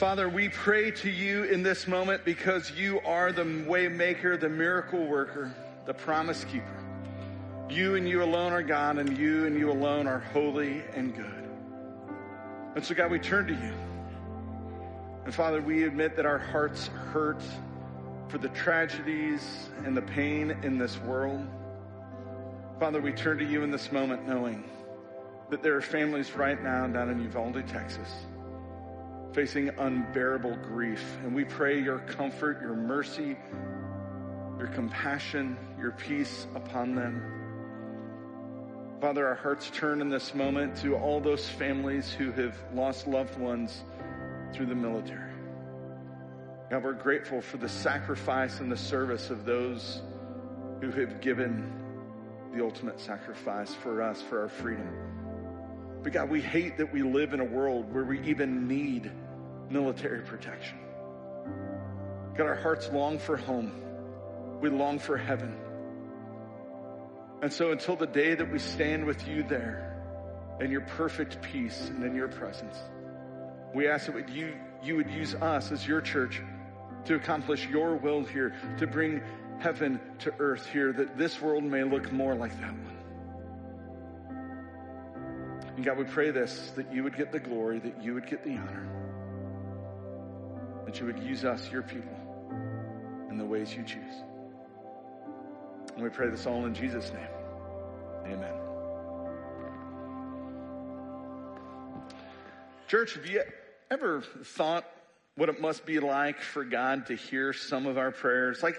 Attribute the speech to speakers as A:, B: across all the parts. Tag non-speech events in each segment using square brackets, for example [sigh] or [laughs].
A: Father, we pray to you in this moment because you are the waymaker, the miracle worker, the promise keeper. You and you alone are God, and you and you alone are holy and good. And so, God, we turn to you. And Father, we admit that our hearts hurt for the tragedies and the pain in this world. Father, we turn to you in this moment knowing that there are families right now down in Uvalde, Texas, facing unbearable grief. And we pray your comfort, your mercy, your compassion, your peace upon them. Father, our hearts turn in this moment to all those families who have lost loved ones through the military. God, we're grateful for the sacrifice and the service of those who have given the ultimate sacrifice for us, for our freedom. But God, we hate that we live in a world where we even need military protection. God, our hearts long for home. We long for heaven. And so until the day that we stand with you there in your perfect peace and in your presence, we ask that you, you would use us as your church to accomplish your will here, to bring heaven to earth here, that this world may look more like that one. And God, we pray this, that you would get the glory, that you would get the honor, that you would use us, your people, in the ways you choose. And we pray this all in Jesus' name. Amen. Church, have you ever thought what it must be like for God to hear some of our prayers? Like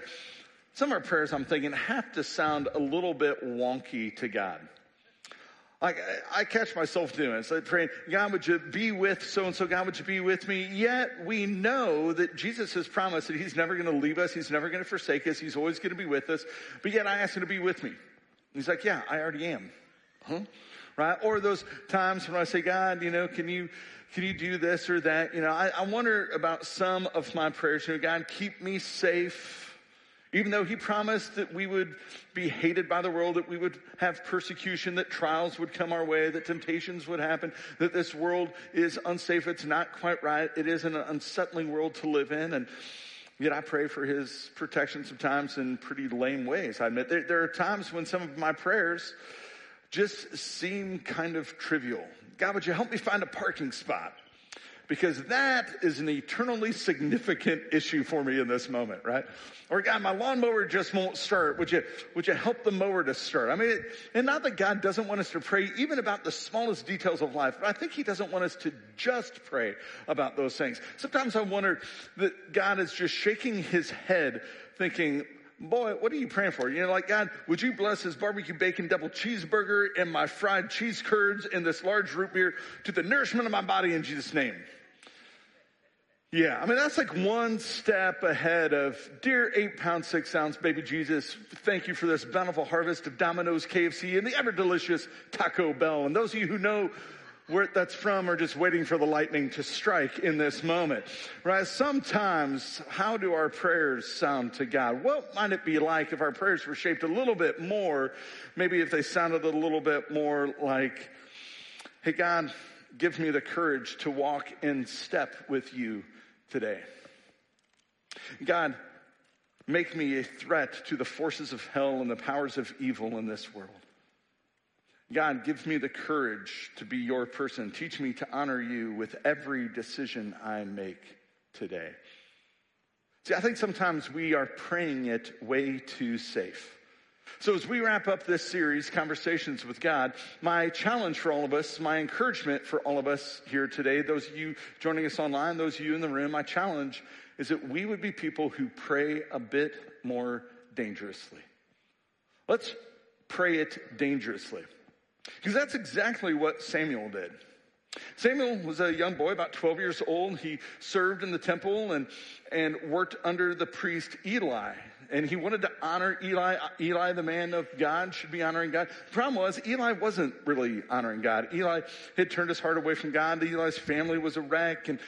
A: some of our prayers, I'm thinking, have to sound a little bit wonky to God. Like I catch myself doing it. So praying, God, would you be with so and so? God, would you be with me? Yet we know that Jesus has promised that He's never going to leave us. He's never going to forsake us. He's always going to be with us. But yet I ask Him to be with me. He's like, yeah, I already am. Huh? Right? Or those times when I say, God, you know, can you, can you do this or that? You know, I, I wonder about some of my prayers. You know, God, keep me safe. Even though he promised that we would be hated by the world, that we would have persecution, that trials would come our way, that temptations would happen, that this world is unsafe, it's not quite right, it is an unsettling world to live in. And yet I pray for his protection sometimes in pretty lame ways. I admit there, there are times when some of my prayers just seem kind of trivial. God, would you help me find a parking spot? Because that is an eternally significant issue for me in this moment, right? Or God, my lawnmower just won't start. Would you, would you help the mower to start? I mean, and not that God doesn't want us to pray even about the smallest details of life, but I think He doesn't want us to just pray about those things. Sometimes I wonder that God is just shaking His head thinking, boy, what are you praying for? You know, like, God, would you bless this barbecue bacon double cheeseburger and my fried cheese curds and this large root beer to the nourishment of my body in Jesus' name? Yeah, I mean, that's like one step ahead of, dear eight pound, six ounce baby Jesus, thank you for this bountiful harvest of Domino's, KFC, and the ever delicious Taco Bell. And those of you who know where that's from are just waiting for the lightning to strike in this moment, right? Sometimes, how do our prayers sound to God? What might it be like if our prayers were shaped a little bit more, maybe if they sounded a little bit more like, hey, God, give me the courage to walk in step with you today. God, make me a threat to the forces of hell and the powers of evil in this world. God, give me the courage to be your person. Teach me to honor you with every decision I make today. See, I think sometimes we are praying it way too safe. So as we wrap up this series, Conversations with God, my challenge for all of us, my encouragement for all of us here today, those of you joining us online, those of you in the room, my challenge is that we would be people who pray a bit more dangerously. Let's pray it dangerously. Because that's exactly what Samuel did. Samuel was a young boy, about 12 years old. He served in the temple and, and worked under the priest Eli. And he wanted to honor Eli. Eli, the man of God, should be honoring God. The problem was, Eli wasn't really honoring God. Eli had turned his heart away from God. Eli's family was a wreck. And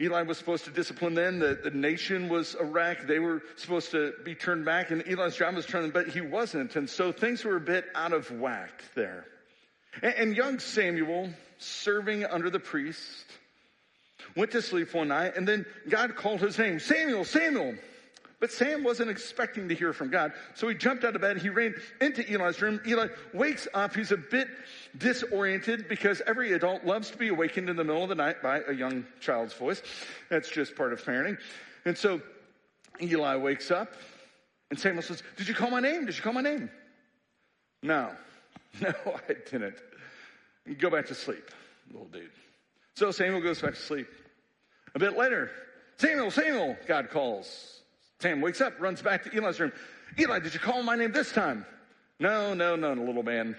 A: Eli was supposed to discipline them. The, the nation was a wreck. They were supposed to be turned back. And Eli's job was turned, but he wasn't. And so things were a bit out of whack there. And, and young Samuel, serving under the priest, went to sleep one night, and then God called his name, Samuel, Samuel. But Sam wasn't expecting to hear from God. So he jumped out of bed. He ran into Eli's room. Eli wakes up. He's a bit disoriented because every adult loves to be awakened in the middle of the night by a young child's voice. That's just part of parenting. And so Eli wakes up and Samuel says, Did you call my name? Did you call my name? No. [laughs] No, I didn't. Go back to sleep, little dude. So Samuel goes back to sleep. A bit later, Samuel, Samuel, God calls. Sam wakes up, runs back to Eli's room. Eli, did you call my name this time? No, no, no, little man.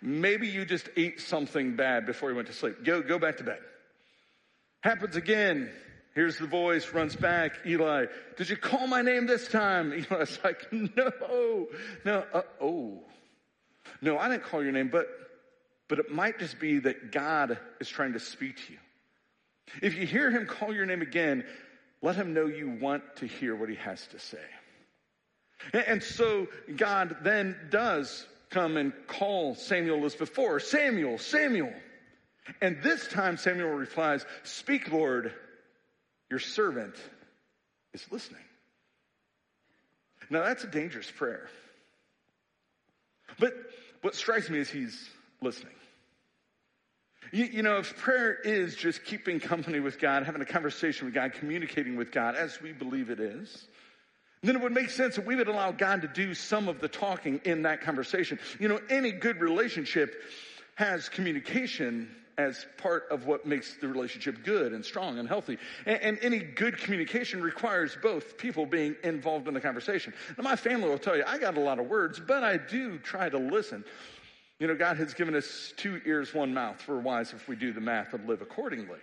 A: Maybe you just ate something bad before you went to sleep. Go, go back to bed. Happens again. Here's the voice, runs back. Eli, did you call my name this time? [laughs] Eli's like, no, no, uh, oh. No, I didn't call your name, but, but it might just be that God is trying to speak to you. If you hear him call your name again, let him know you want to hear what he has to say. And so God then does come and call Samuel as before Samuel, Samuel. And this time Samuel replies, Speak, Lord, your servant is listening. Now that's a dangerous prayer. But what strikes me is he's listening. You, you, know, if prayer is just keeping company with God, having a conversation with God, communicating with God, as we believe it is, then it would make sense that we would allow God to do some of the talking in that conversation. You know, any good relationship has communication as part of what makes the relationship good and strong and healthy. And, and, any good communication requires both people being involved in the conversation. Now, my family will tell you, I got a lot of words, but I do try to listen. You know, God has given us two ears, one mouth. We're wise if we do the math and live accordingly.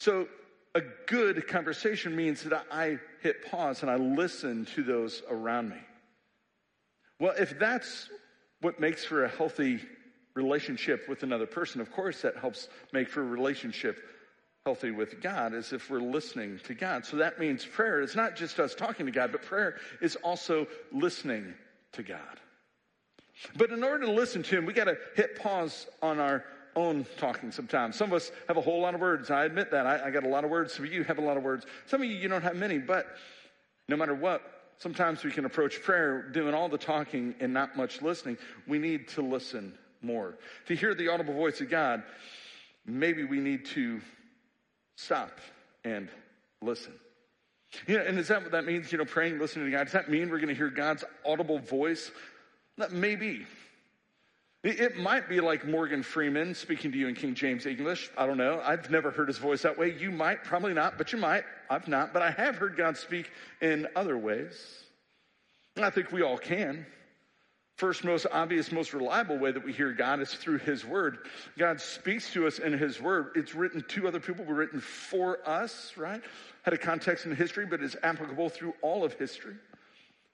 A: So, a good conversation means that I hit pause and I listen to those around me. Well, if that's what makes for a healthy relationship with another person, of course, that helps make for a relationship healthy with God is if we're listening to God. So that means prayer is not just us talking to God, but prayer is also listening to God. But in order to listen to Him, we got to hit pause on our own talking sometimes. Some of us have a whole lot of words. I admit that. I, I got a lot of words. Some of you have a lot of words. Some of you, you don't have many, but no matter what, sometimes we can approach prayer doing all the talking and not much listening. We need to listen more. To hear the audible voice of God, maybe we need to stop and listen. You know, and is that what that means? You know, praying, listening to God. Does that mean we're going to hear God's audible voice? That maybe. It might be like Morgan Freeman speaking to you in King James English. I don't know. I've never heard his voice that way. You might, probably not, but you might. I've not, but I have heard God speak in other ways. And I think we all can. First, most obvious, most reliable way that we hear God is through His Word. God speaks to us in His Word. It's written to other people, but written for us, right? Had a context in history, but is applicable through all of history.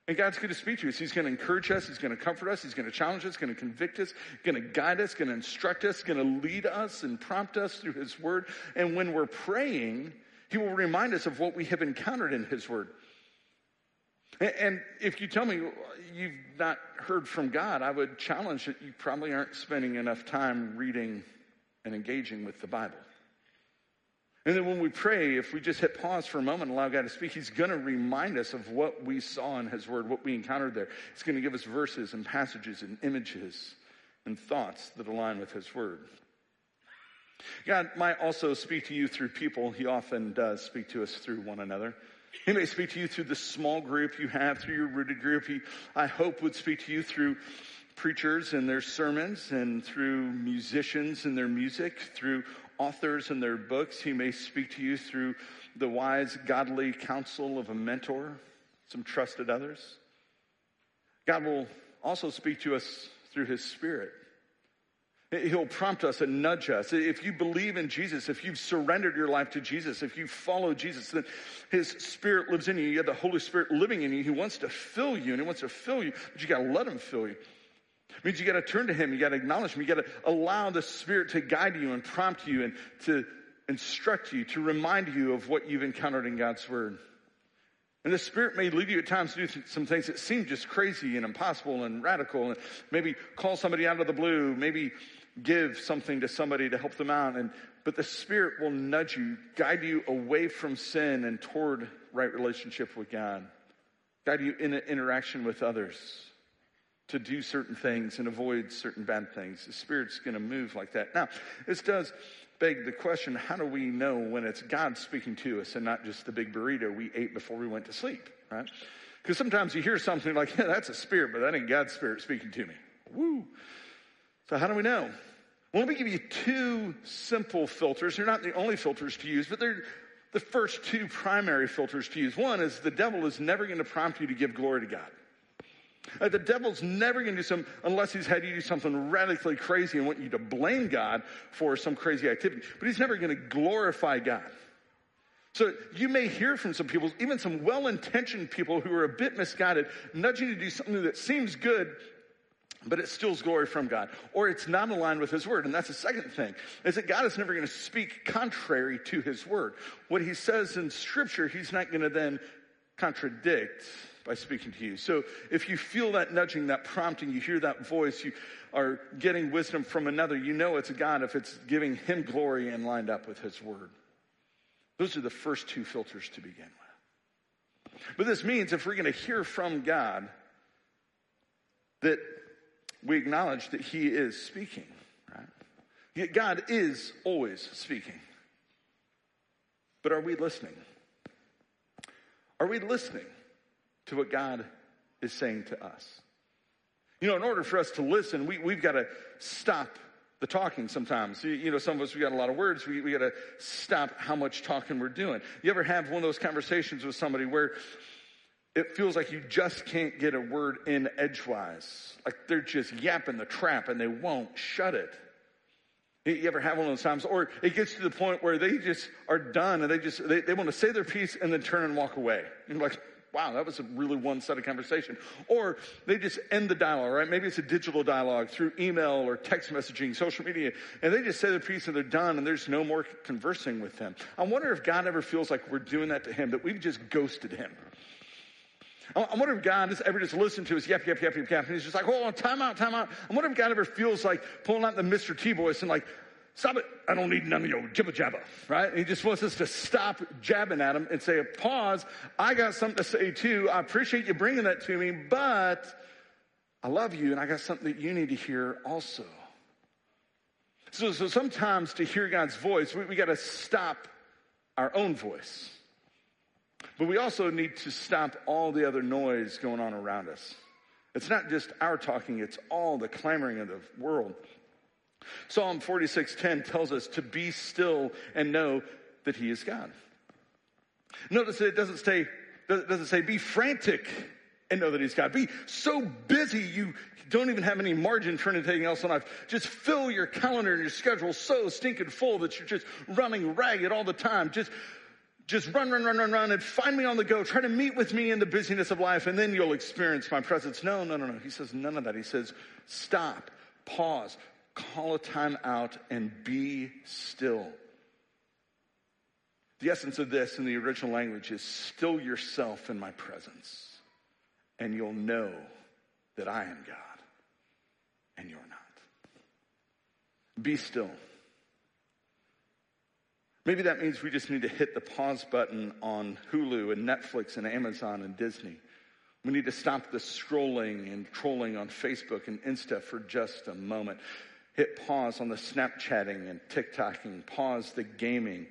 A: And God's going to speak to us. He's going to encourage us. He's going to comfort us. He's going to challenge us, going to convict us, going to guide us, going to instruct us, going to lead us and prompt us through His Word. And when we're praying, He will remind us of what we have encountered in His Word. And if you tell me you've not heard from God, I would challenge that you probably aren't spending enough time reading and engaging with the Bible. And then when we pray, if we just hit pause for a moment and allow God to speak, He's going to remind us of what we saw in His Word, what we encountered there. He's going to give us verses and passages and images and thoughts that align with His Word. God might also speak to you through people. He often does speak to us through one another. He may speak to you through the small group you have, through your rooted group. He, I hope, would speak to you through preachers and their sermons and through musicians and their music, through authors and their books. He may speak to you through the wise, godly counsel of a mentor, some trusted others. God will also speak to us through his spirit. He'll prompt us and nudge us. If you believe in Jesus, if you've surrendered your life to Jesus, if you follow Jesus, then His Spirit lives in you. You have the Holy Spirit living in you. He wants to fill you and He wants to fill you, but you got to let Him fill you. It means you got to turn to Him. You got to acknowledge Him. You got to allow the Spirit to guide you and prompt you and to instruct you, to remind you of what you've encountered in God's Word. And the Spirit may lead you at times to do some things that seem just crazy and impossible and radical, and maybe call somebody out of the blue, maybe give something to somebody to help them out. And But the Spirit will nudge you, guide you away from sin and toward right relationship with God, guide you in interaction with others to do certain things and avoid certain bad things. The Spirit's going to move like that. Now, this does beg the question how do we know when it's God speaking to us and not just the big burrito we ate before we went to sleep, right? Because sometimes you hear something like, yeah, that's a spirit, but that ain't God's spirit speaking to me. Woo. So, how do we know? Well, let me give you two simple filters. They're not the only filters to use, but they're the first two primary filters to use. One is the devil is never going to prompt you to give glory to God. Uh, the devil's never going to do something unless he's had you do something radically crazy and want you to blame God for some crazy activity. But he's never going to glorify God. So you may hear from some people, even some well-intentioned people who are a bit misguided, nudging you to do something that seems good, but it steals glory from God, or it's not aligned with His Word. And that's the second thing, is that God is never going to speak contrary to His Word. What He says in Scripture, He's not going to then contradict by speaking to you. So if you feel that nudging, that prompting, you hear that voice, you are getting wisdom from another, you know it's God if it's giving Him glory and lined up with His Word. Those are the first two filters to begin with. But this means if we're going to hear from God, that we acknowledge that He is speaking, right? Yet God is always speaking. But are we listening? Are we listening to what God is saying to us? You know, in order for us to listen, we, we've got to stop the talking sometimes. You, you, know, some of us, we got a lot of words. We, we got to stop how much talking we're doing. You ever have one of those conversations with somebody where it feels like you just can't get a word in edgewise? Like they're just yapping the trap and they won't shut it. You ever have one of those times? Or it gets to the point where they just are done and they just, they, they want to say their piece and then turn and walk away. You're like, wow, that was a really one sided conversation. Or they just end the dialogue, right? Maybe it's a digital dialogue through email or text messaging, social media, and they just say their piece and they're done and there's no more conversing with them. I wonder if God ever feels like we're doing that to him, that we've just ghosted him. I wonder if God has ever just listened to us, yep, yep, yep, yep, and he's just like, hold on, time out, time out. I wonder if God ever feels like pulling out the Mr. T voice and like, Stop it. I don't need none of your jibba jabba, right? And he just wants us to stop jabbing at him and say, pause. I got something to say too. I appreciate you bringing that to me, but I love you and I got something that you need to hear also. So, so sometimes to hear God's voice, we, we got to stop our own voice. But we also need to stop all the other noise going on around us. It's not just our talking, it's all the clamoring of the world. Psalm 46:10 tells us to be still and know that he is God. Notice that it doesn't say, doesn't say be frantic and know that he's God. Be so busy you don't even have any margin for anything else in life. Just fill your calendar and your schedule so stinking full that you're just running ragged all the time. Just just run, run, run, run, run, and find me on the go. Try to meet with me in the busyness of life, and then you'll experience my presence. No, no, no, no. He says none of that. He says, stop, pause, call a time out and be still. The essence of this in the original language is still yourself in my presence, and you'll know that I am God and you're not. Be still. Maybe that means we just need to hit the pause button on Hulu and Netflix and Amazon and Disney. We need to stop the scrolling and trolling on Facebook and Insta for just a moment hit pause on the Snapchatting and TikToking, pause the gaming,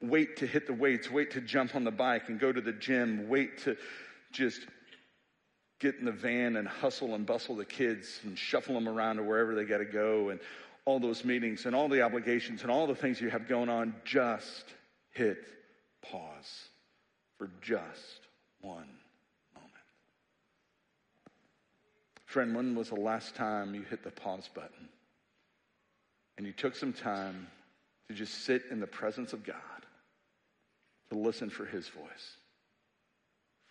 A: wait to hit the weights, wait to jump on the bike and go to the gym, wait to just get in the van and hustle and bustle the kids and shuffle them around to wherever they got to go and all those meetings and all the obligations and all the things you have going on. Just hit pause for just one moment. Friend, when was the last time you hit the pause button? And you took some time to just sit in the presence of God, to listen for his voice,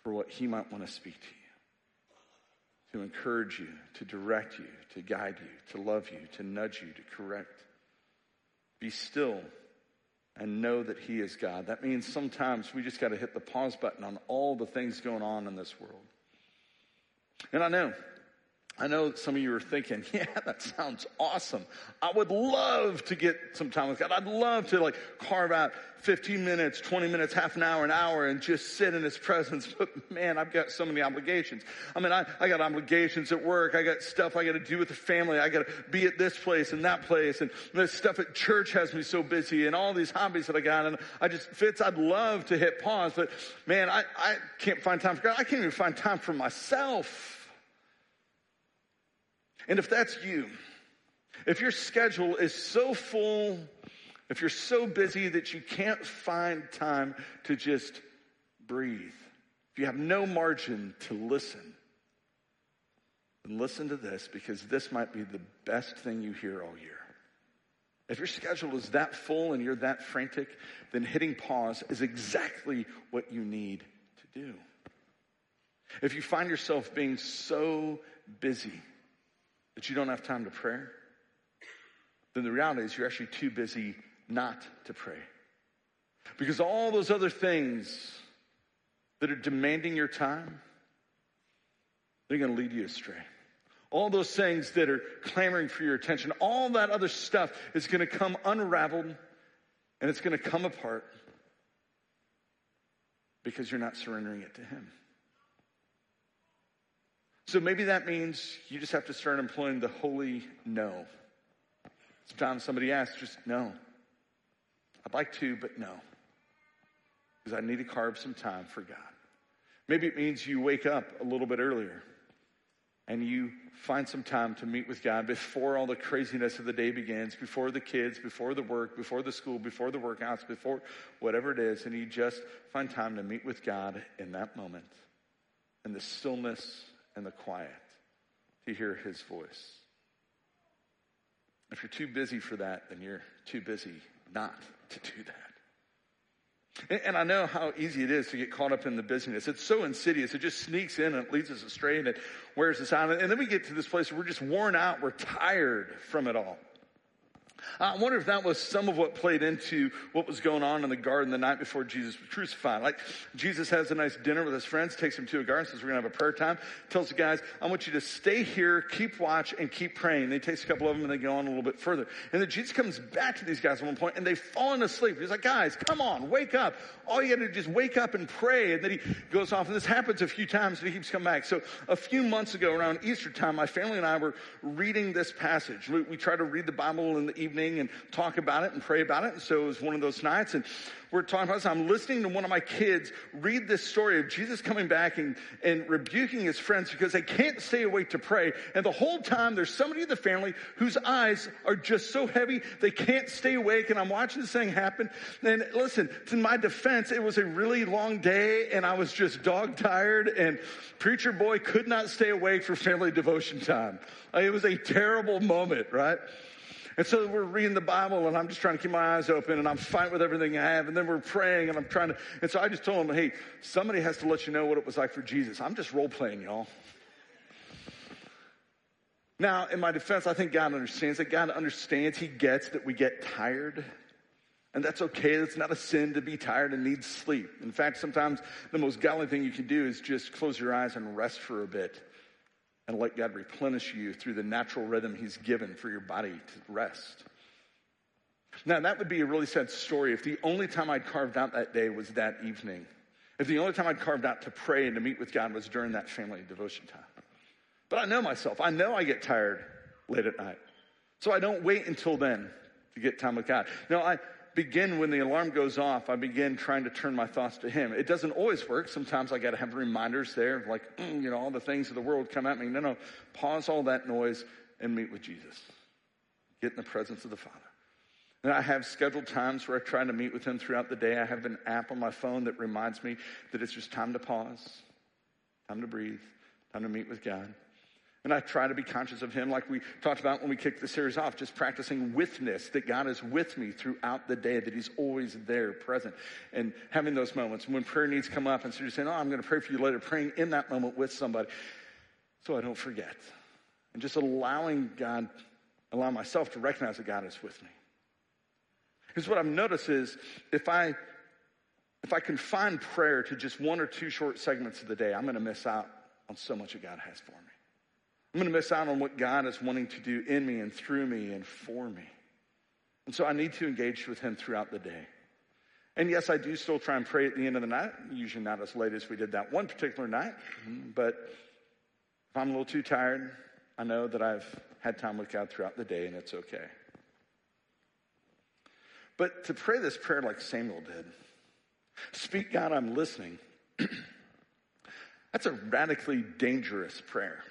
A: for what he might want to speak to you, to encourage you, to direct you, to guide you, to love you, to nudge you, to correct. Be still and know that he is God. That means sometimes we just got to hit the pause button on all the things going on in this world. And I know I know some of you are thinking, [laughs] yeah, that sounds awesome. I would love to get some time with God. I'd love to like carve out 15 minutes, 20 minutes, half an hour, an hour and just sit in his presence. [laughs] But man, I've got so many obligations. I mean, I, I got obligations at work. I got stuff I got to do with the family. I got to be at this place and that place. And this stuff at church has me so busy and all these hobbies that I got. And I just, Fitz, I'd love to hit pause, but man, I, I can't find time for God. I can't even find time for myself. And if that's you, if your schedule is so full, if you're so busy that you can't find time to just breathe, if you have no margin to listen, then listen to this because this might be the best thing you hear all year. If your schedule is that full and you're that frantic, then hitting pause is exactly what you need to do. If you find yourself being so busy that you don't have time to pray, then the reality is you're actually too busy not to pray. Because all those other things that are demanding your time, they're going to lead you astray. All those things that are clamoring for your attention, all that other stuff is going to come unraveled and it's going to come apart because you're not surrendering it to Him. So maybe that means you just have to start employing the holy no. Sometimes somebody asks, just no. I'd like to, but no. Because I need to carve some time for God. Maybe it means you wake up a little bit earlier and you find some time to meet with God before all the craziness of the day begins, before the kids, before the work, before the school, before the workouts, before whatever it is, and you just find time to meet with God in that moment, in the stillness and the quiet to hear his voice. If you're too busy for that, then you're too busy not to do that. And, I know how easy it is to get caught up in the busyness. It's so insidious. It just sneaks in and it leads us astray and it wears us out. And then we get to this place where we're just worn out. We're tired from it all. I wonder if that was some of what played into what was going on in the garden the night before Jesus was crucified. Like Jesus has a nice dinner with his friends, takes them to a garden, says we're going to have a prayer time, tells the guys, I want you to stay here, keep watch, and keep praying. They he takes a couple of them and they go on a little bit further. And then Jesus comes back to these guys at one point and they've fallen asleep. He's like, guys, come on, wake up. All you got to do is wake up and pray. And then he goes off and this happens a few times and he keeps coming back. So a few months ago around Easter time, my family and I were reading this passage. We, we try to read the Bible in the evening and talk about it and pray about it. And so it was one of those nights. And we're talking about this. I'm listening to one of my kids read this story of Jesus coming back and, and rebuking his friends because they can't stay awake to pray. And the whole time there's somebody in the family whose eyes are just so heavy they can't stay awake. And I'm watching this thing happen. And listen, in my defense, it was a really long day and I was just dog tired and preacher boy could not stay awake for family devotion time. It was a terrible moment, right? And so we're reading the Bible and I'm just trying to keep my eyes open and I'm fighting with everything I have. And then we're praying and I'm trying to, and so I just told him, hey, somebody has to let you know what it was like for Jesus. I'm just role playing, y'all. Now, in my defense, I think God understands that. God understands. He gets that we get tired. And that's okay. It's not a sin to be tired and need sleep. In fact, sometimes the most godly thing you can do is just close your eyes and rest for a bit and let God replenish you through the natural rhythm He's given for your body to rest. Now, that would be a really sad story if the only time I'd carved out that day was that evening. If the only time I'd carved out to pray and to meet with God was during that family devotion time. But I know myself. I know I get tired late at night. So I don't wait until then to get time with God. No, I, begin when the alarm goes off, I begin trying to turn my thoughts to Him. It doesn't always work. Sometimes I got to have reminders there, like, mm, [clears throat] you know, all the things of the world come at me. No, no. Pause all that noise and meet with Jesus. Get in the presence of the Father. And I have scheduled times where I try to meet with Him throughout the day. I have an app on my phone that reminds me that it's just time to pause, time to breathe, time to meet with God. And I try to be conscious of Him, like we talked about when we kicked the series off, just practicing witness, that God is with me throughout the day, that He's always there, present, and having those moments. When prayer needs come up, instead of saying, Oh, I'm going to pray for you later, praying in that moment with somebody so I don't forget. And just allowing God, allow myself to recognize that God is with me. Because what I've noticed is if I if I confine prayer to just one or two short segments of the day, I'm going to miss out on so much that God has for me. I'm going to miss out on what God is wanting to do in me and through me and for me. And so I need to engage with Him throughout the day. And yes, I do still try and pray at the end of the night, usually not as late as we did that one particular night. But if I'm a little too tired, I know that I've had time with God throughout the day and it's okay. But to pray this prayer like Samuel did, speak God, I'm listening, [clears throat] that's a radically dangerous prayer.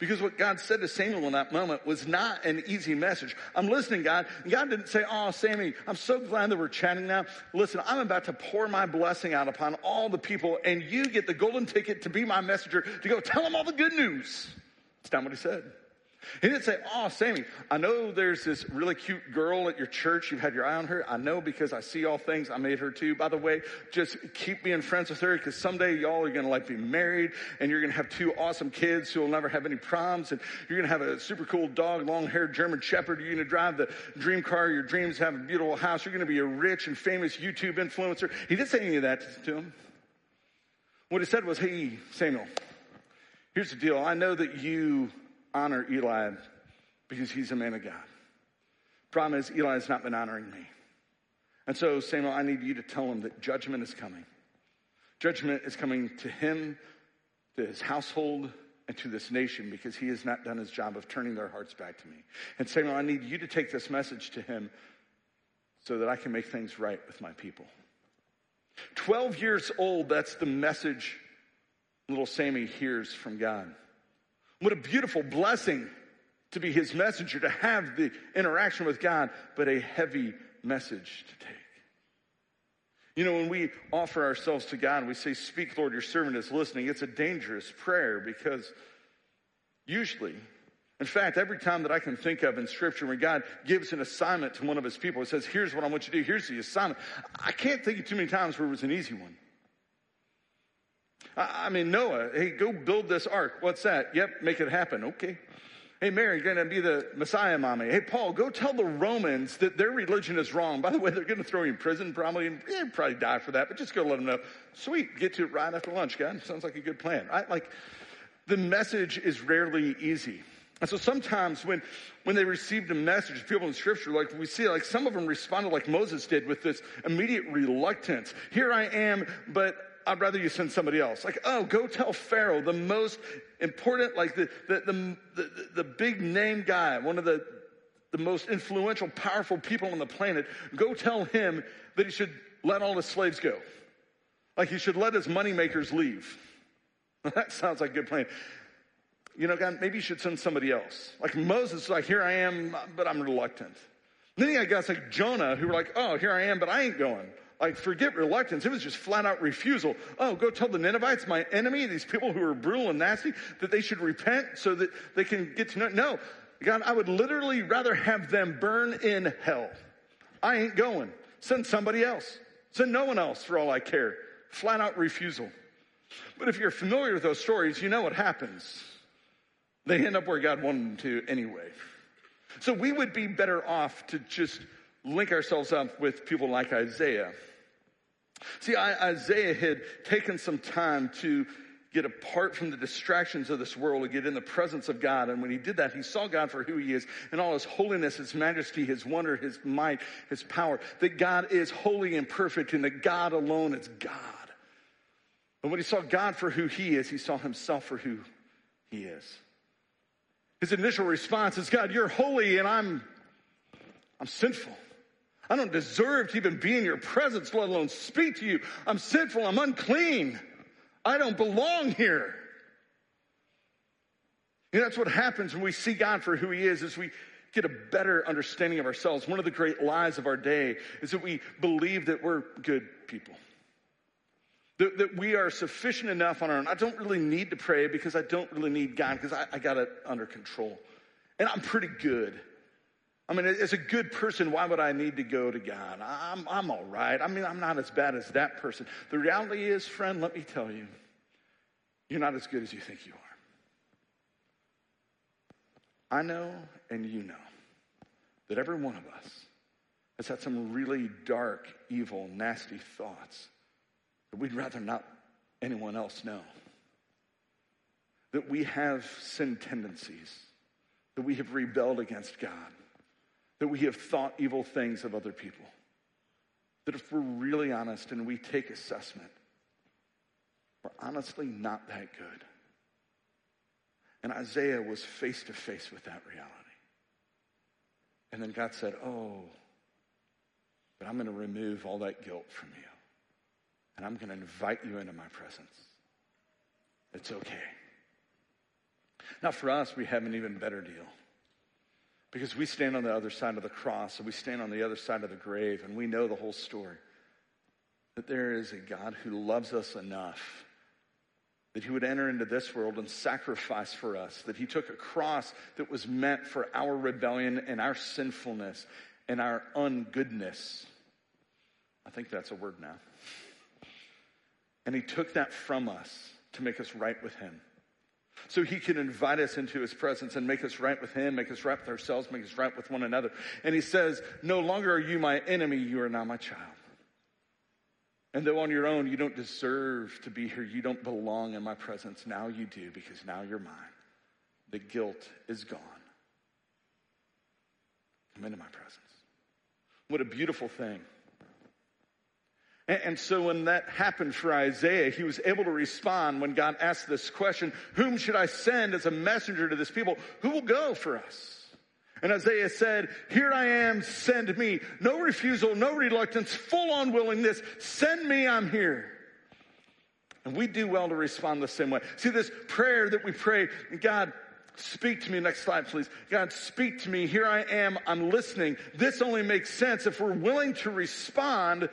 A: Because what God said to Samuel in that moment was not an easy message. I'm listening, God. And God didn't say, Oh, Sammy, I'm so glad that we're chatting now. Listen, I'm about to pour my blessing out upon all the people, and you get the golden ticket to be my messenger to go tell them all the good news. It's not what he said. He didn't say, Oh, Sammy, I know there's this really cute girl at your church. You've had your eye on her. I know because I see all things. I made her too. By the way, just keep being friends with her because someday y'all are going to like be married and you're going to have two awesome kids who will never have any problems. And you're going to have a super cool dog, long haired German Shepherd. You're going to drive the dream car your dreams, have a beautiful house. You're going to be a rich and famous YouTube influencer. He didn't say any of that to him. What he said was, Hey, Samuel, here's the deal. I know that you honor Eli because he's a man of God. Problem is, Eli has not been honoring me. And so, Samuel, I need you to tell him that judgment is coming. Judgment is coming to him, to his household, and to this nation because he has not done his job of turning their hearts back to me. And Samuel, I need you to take this message to him so that I can make things right with my people. 12 years old, that's the message little Sammy hears from God. What a beautiful blessing to be his messenger, to have the interaction with God, but a heavy message to take. You know, when we offer ourselves to God, we say, Speak, Lord, your servant is listening. It's a dangerous prayer because usually, in fact, every time that I can think of in Scripture when God gives an assignment to one of his people, it says, Here's what I want you to do, here's the assignment. I can't think of too many times where it was an easy one. I mean, Noah, hey, go build this ark. What's that? Yep, make it happen. Okay. Hey, Mary, going to be the Messiah mommy. Hey, Paul, go tell the Romans that their religion is wrong. By the way, they're going to throw you in prison probably, and yeah, probably die for that, but just go let them know. Sweet, get to it right after lunch, God. Sounds like a good plan. right? like, the message is rarely easy. And so sometimes when, when they received a message, people in scripture, like we see, like some of them responded like Moses did with this immediate reluctance. Here I am, but I'd rather you send somebody else. Like, oh, go tell Pharaoh, the most important, like the, the, the, the, the big name guy, one of the, the most influential, powerful people on the planet, go tell him that he should let all his slaves go. Like he should let his moneymakers leave. [laughs] that sounds like a good plan. You know, God, maybe you should send somebody else. Like Moses, like, here I am, but I'm reluctant. Then you got guys like Jonah who were like, oh, here I am, but I ain't going. Like, forget reluctance. It was just flat out refusal. Oh, go tell the Ninevites, my enemy, these people who are brutal and nasty, that they should repent so that they can get to know. No, God, I would literally rather have them burn in hell. I ain't going. Send somebody else. Send no one else for all I care. Flat out refusal. But if you're familiar with those stories, you know what happens. They end up where God wanted them to anyway. So we would be better off to just link ourselves up with people like Isaiah See, Isaiah had taken some time to get apart from the distractions of this world and get in the presence of God. And when he did that, he saw God for who he is and all his holiness, his majesty, his wonder, his might, his power. That God is holy and perfect and that God alone is God. And when he saw God for who he is, he saw himself for who he is. His initial response is, God, you're holy and I'm, I'm sinful. I don't deserve to even be in your presence, let alone speak to you. I'm sinful. I'm unclean. I don't belong here. You know, that's what happens when we see God for who he is, is we get a better understanding of ourselves. One of the great lies of our day is that we believe that we're good people. That, that we are sufficient enough on our own. I don't really need to pray because I don't really need God because I, I got it under control. And I'm pretty good. I mean, as a good person, why would I need to go to God? I'm, I'm all right. I mean, I'm not as bad as that person. The reality is, friend, let me tell you, you're not as good as you think you are. I know, and you know, that every one of us has had some really dark, evil, nasty thoughts that we'd rather not anyone else know. that we have sin tendencies, that we have rebelled against God, that we have thought evil things of other people. That if we're really honest and we take assessment, we're honestly not that good. And Isaiah was face to face with that reality. And then God said, Oh, but I'm going to remove all that guilt from you. And I'm going to invite you into my presence. It's okay. Now, for us, we have an even better deal. Because we stand on the other side of the cross and we stand on the other side of the grave and we know the whole story. That there is a God who loves us enough that he would enter into this world and sacrifice for us, that he took a cross that was meant for our rebellion and our sinfulness and our ungoodness. I think that's a word now. And he took that from us to make us right with him. So he can invite us into his presence and make us right with him, make us right with ourselves, make us right with one another. And he says, No longer are you my enemy, you are now my child. And though on your own you don't deserve to be here, you don't belong in my presence, now you do because now you're mine. The guilt is gone. Come into my presence. What a beautiful thing. And, so when that happened for Isaiah, he was able to respond when God asked this question, whom should I send as a messenger to this people? Who will go for us? And Isaiah said, Here I am, send me. No refusal, no reluctance, full on willingness. Send me, I'm here. And we do well to respond the same way. See, this prayer that we pray, God, speak to me. Next slide, please. God, speak to me. Here I am, I'm listening. This only makes sense if we're willing to respond.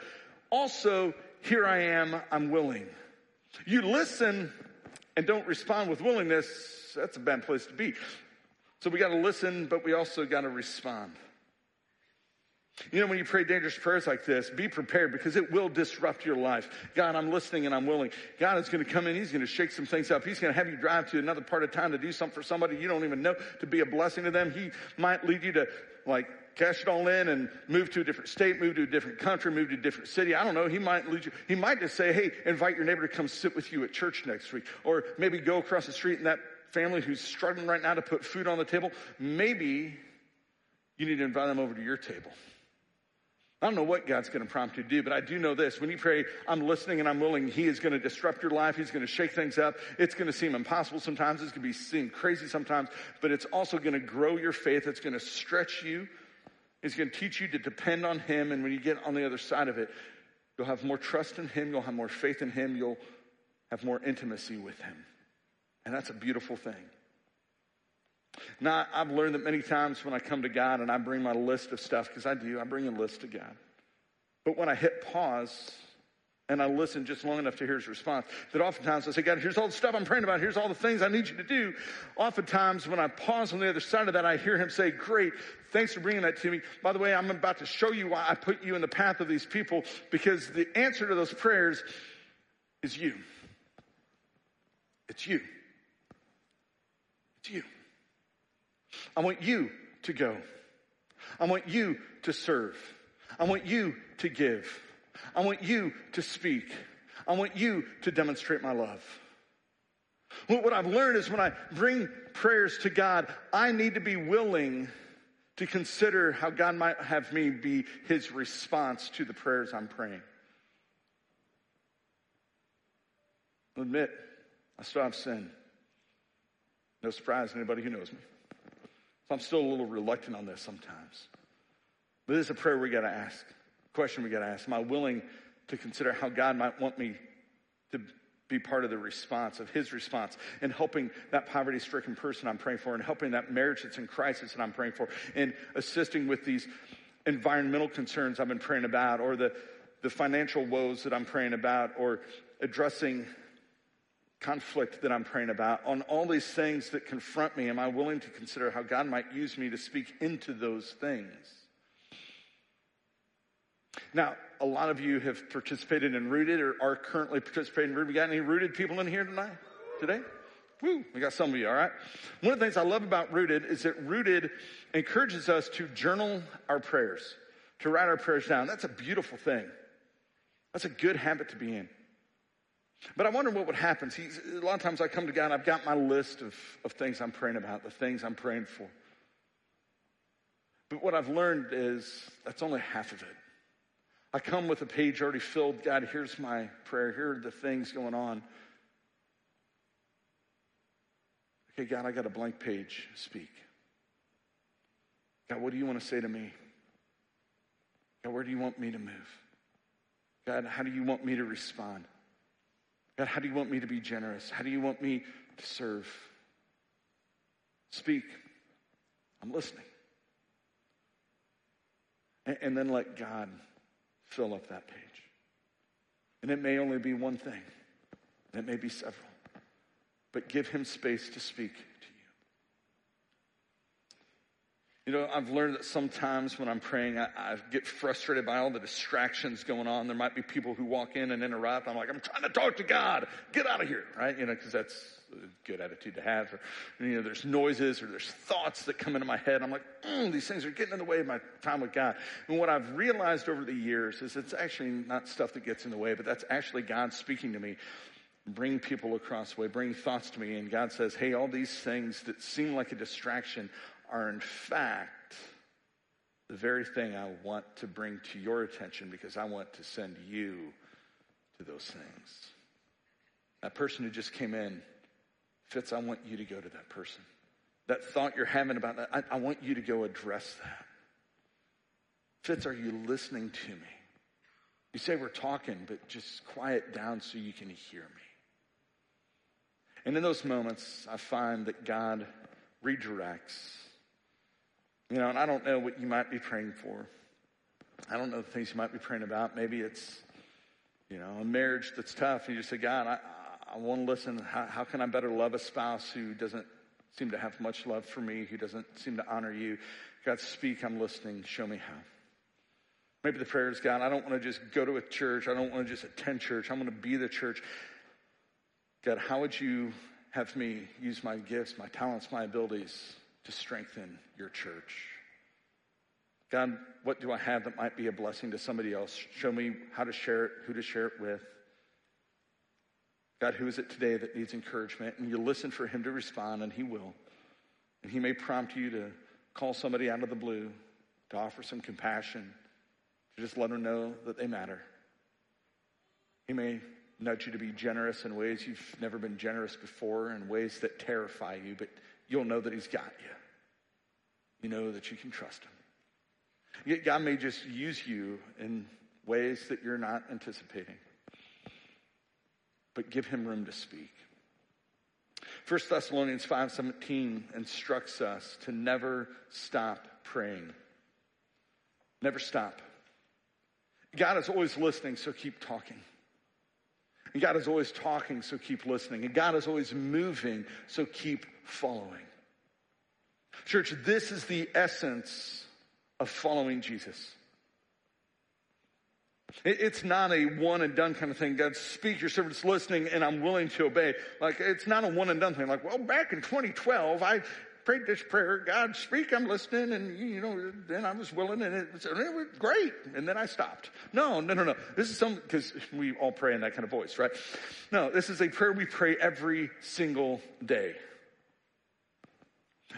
A: Also, here I am, I'm willing. You listen and don't respond with willingness, that's a bad place to be. So we got to listen, but we also got to respond. You know, when you pray dangerous prayers like this, be prepared because it will disrupt your life. God, I'm listening and I'm willing. God is going to come in. He's going to shake some things up. He's going to have you drive to another part of town to do something for somebody you don't even know to be a blessing to them. He might lead you to like cash it all in and move to a different state, move to a different country, move to a different city. I don't know. He might you. He might just say, Hey, invite your neighbor to come sit with you at church next week. Or maybe go across the street and that family who's struggling right now to put food on the table, maybe you need to invite them over to your table. I don't know what God's going to prompt you to do, but I do know this. When you pray, I'm listening and I'm willing, He is going to disrupt your life. He's going to shake things up. It's going to seem impossible sometimes. It's going to be seem crazy sometimes, but it's also going to grow your faith. It's going to stretch you. It's going to teach you to depend on Him. And when you get on the other side of it, you'll have more trust in Him. You'll have more faith in Him. You'll have more intimacy with Him. And that's a beautiful thing. Now, I've learned that many times when I come to God and I bring my list of stuff, because I do, I bring a list to God. But when I hit pause and I listen just long enough to hear his response, that oftentimes I say, God, here's all the stuff I'm praying about. Here's all the things I need you to do. Oftentimes when I pause on the other side of that, I hear him say, great, thanks for bringing that to me. By the way, I'm about to show you why I put you in the path of these people because the answer to those prayers is you. It's you It's you. I want you to go. I want you to serve. I want you to give. I want you to speak. I want you to demonstrate my love. What I've learned is when I bring prayers to God, I need to be willing to consider how God might have me be his response to the prayers I'm praying. I'll admit, I still have sin. No surprise to anybody who knows me. So I'm still a little reluctant on this sometimes. But this is a prayer we got to ask. A question we got to ask. Am I willing to consider how God might want me to be part of the response, of his response, and helping that poverty stricken person I'm praying for, and helping that marriage that's in crisis that I'm praying for, and assisting with these environmental concerns I've been praying about, or the, the financial woes that I'm praying about, or addressing conflict that I'm praying about, on all these things that confront me, am I willing to consider how God might use me to speak into those things? Now, a lot of you have participated in Rooted or are currently participating in Rooted. We got any Rooted people in here tonight? Today? Woo, we got some of you, all right? One of the things I love about Rooted is that Rooted encourages us to journal our prayers, to write our prayers down. That's a beautiful thing. That's a good habit to be in. But I wonder what would happen. See, a lot of times I come to God, I've got my list of, of things I'm praying about, the things I'm praying for. But what I've learned is that's only half of it. I come with a page already filled. God, here's my prayer. Here are the things going on. Okay, God, I got a blank page. Speak. God, what do you want to say to me? God, where do you want me to move? God, how do you want me to respond? God, how do you want me to be generous? How do you want me to serve? Speak. I'm listening. And, and then let God fill up that page. And it may only be one thing, it may be several, but give Him space to speak to you. You know, I've learned that sometimes when I'm praying, I, I, get frustrated by all the distractions going on. There might be people who walk in and interrupt. I'm like, I'm trying to talk to God. Get out of here, right? You know, because that's a good attitude to have. Or, you know, there's noises or there's thoughts that come into my head. I'm like, mm, these things are getting in the way of my time with God. And what I've realized over the years is it's actually not stuff that gets in the way, but that's actually God speaking to me bring people across the way, bring thoughts to me. And God says, hey, all these things that seem like a distraction are in fact the very thing I want to bring to your attention because I want to send you to those things. That person who just came in, Fitz, I want you to go to that person. That thought you're having about that, I, I want you to go address that. Fitz, are you listening to me? You say we're talking, but just quiet down so you can hear me. And in those moments, I find that God redirects you know, and I don't know what you might be praying for. I don't know the things you might be praying about. Maybe it's, you know, a marriage that's tough. And you just say, God, I, I want to listen. How, how can I better love a spouse who doesn't seem to have much love for me, who doesn't seem to honor you? God, speak. I'm listening. Show me how. Maybe the prayer is, God, I don't want to just go to a church. I don't want to just attend church. I want to be the church. God, how would you have me use my gifts, my talents, my abilities to strengthen your church. God, what do I have that might be a blessing to somebody else? Show me how to share it, who to share it with. God, who is it today that needs encouragement? And you listen for him to respond, and he will. And he may prompt you to call somebody out of the blue, to offer some compassion, to just let them know that they matter. He may nudge you to be generous in ways you've never been generous before, in ways that terrify you, but you'll know that he's got you you know that you can trust him. Yet God may just use you in ways that you're not anticipating. But give him room to speak. 1 Thessalonians 5:17 instructs us to never stop praying. Never stop. God is always listening, so keep talking. And God is always talking, so keep listening. And God is always moving, so keep following. Church, this is the essence of following Jesus. It's not a one and done kind of thing. God, speak, your servant's listening, and I'm willing to obey. Like, it's not a one and done thing. Like, well, back in 2012, I prayed this prayer, God, speak, I'm listening, and, you know, then I was willing, and it was, it was great, and then I stopped. No, no, no, no. This is some, because we all pray in that kind of voice, right? No, this is a prayer we pray every single day.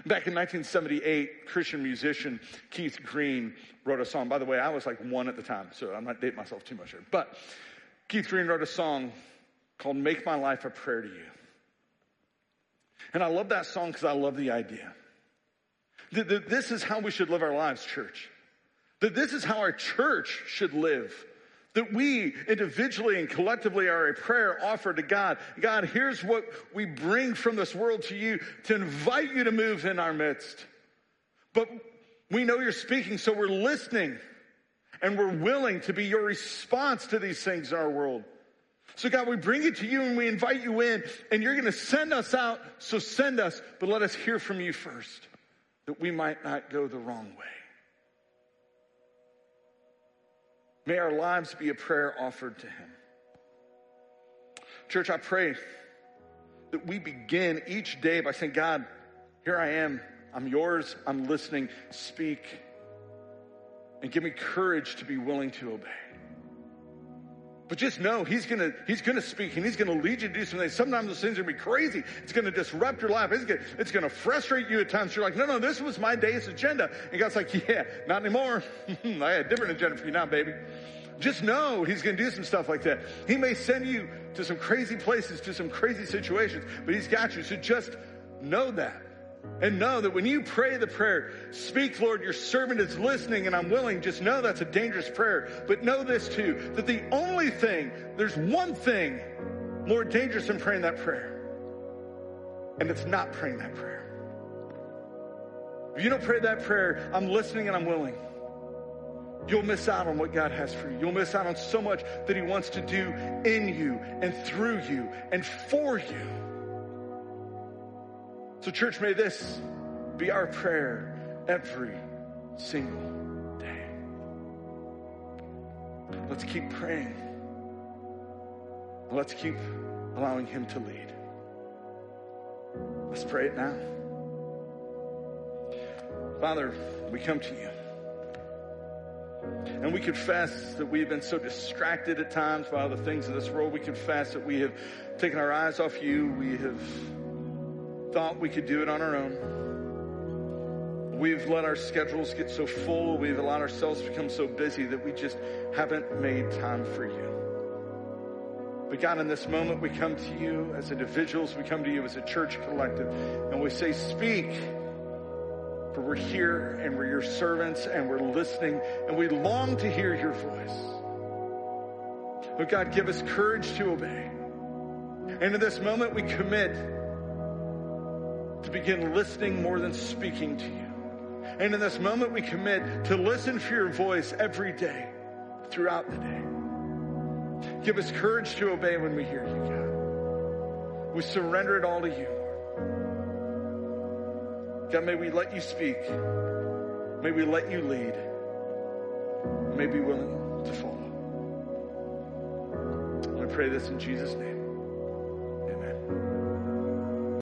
A: Back in 1978, Christian musician Keith Green wrote a song. By the way, I was like one at the time, so I'm not dating myself too much here. But Keith Green wrote a song called Make My Life a Prayer to You. And I love that song because I love the idea. That this is how we should live our lives, church. That this is how our church should live. That we individually and collectively are a prayer offered to God. God, here's what we bring from this world to you to invite you to move in our midst. But we know you're speaking, so we're listening and we're willing to be your response to these things in our world. So God, we bring it to you and we invite you in and you're going to send us out. So send us, but let us hear from you first that we might not go the wrong way. May our lives be a prayer offered to Him. Church, I pray that we begin each day by saying, God, here I am. I'm yours. I'm listening. Speak. And give me courage to be willing to obey. But just know he's gonna, he's gonna speak and he's gonna lead you to do something. Sometimes those things are gonna be crazy. It's gonna disrupt your life. It's gonna, it's gonna frustrate you at times. You're like, no, no, this was my day's agenda. And God's like, yeah, not anymore. [laughs] I had a different agenda for you now, baby. Just know he's gonna do some stuff like that. He may send you to some crazy places, to some crazy situations, but he's got you. So just know that. And know that when you pray the prayer, speak, Lord, your servant is listening and I'm willing. Just know that's a dangerous prayer. But know this too, that the only thing, there's one thing more dangerous than praying that prayer. And it's not praying that prayer. If you don't pray that prayer, I'm listening and I'm willing. You'll miss out on what God has for you. You'll miss out on so much that He wants to do in you and through you and for you. So, church, may this be our prayer every single day. Let's keep praying. Let's keep allowing Him to lead. Let's pray it now. Father, we come to you. And we confess that we've been so distracted at times by the things of this world. We confess that we have taken our eyes off you. We have thought we could do it on our own. We've let our schedules get so full. We've allowed ourselves to become so busy that we just haven't made time for you. But God, in this moment, we come to you as individuals. We come to you as a church collective and we say, speak. For we're here and we're your servants and we're listening and we long to hear your voice. But God, give us courage to obey. And in this moment, we commit to begin listening more than speaking to you. And in this moment, we commit to listen for your voice every day, throughout the day. Give us courage to obey when we hear you, God. We surrender it all to you. God, may we let you speak. May we let you lead. May we be willing to follow. I pray this in Jesus' name.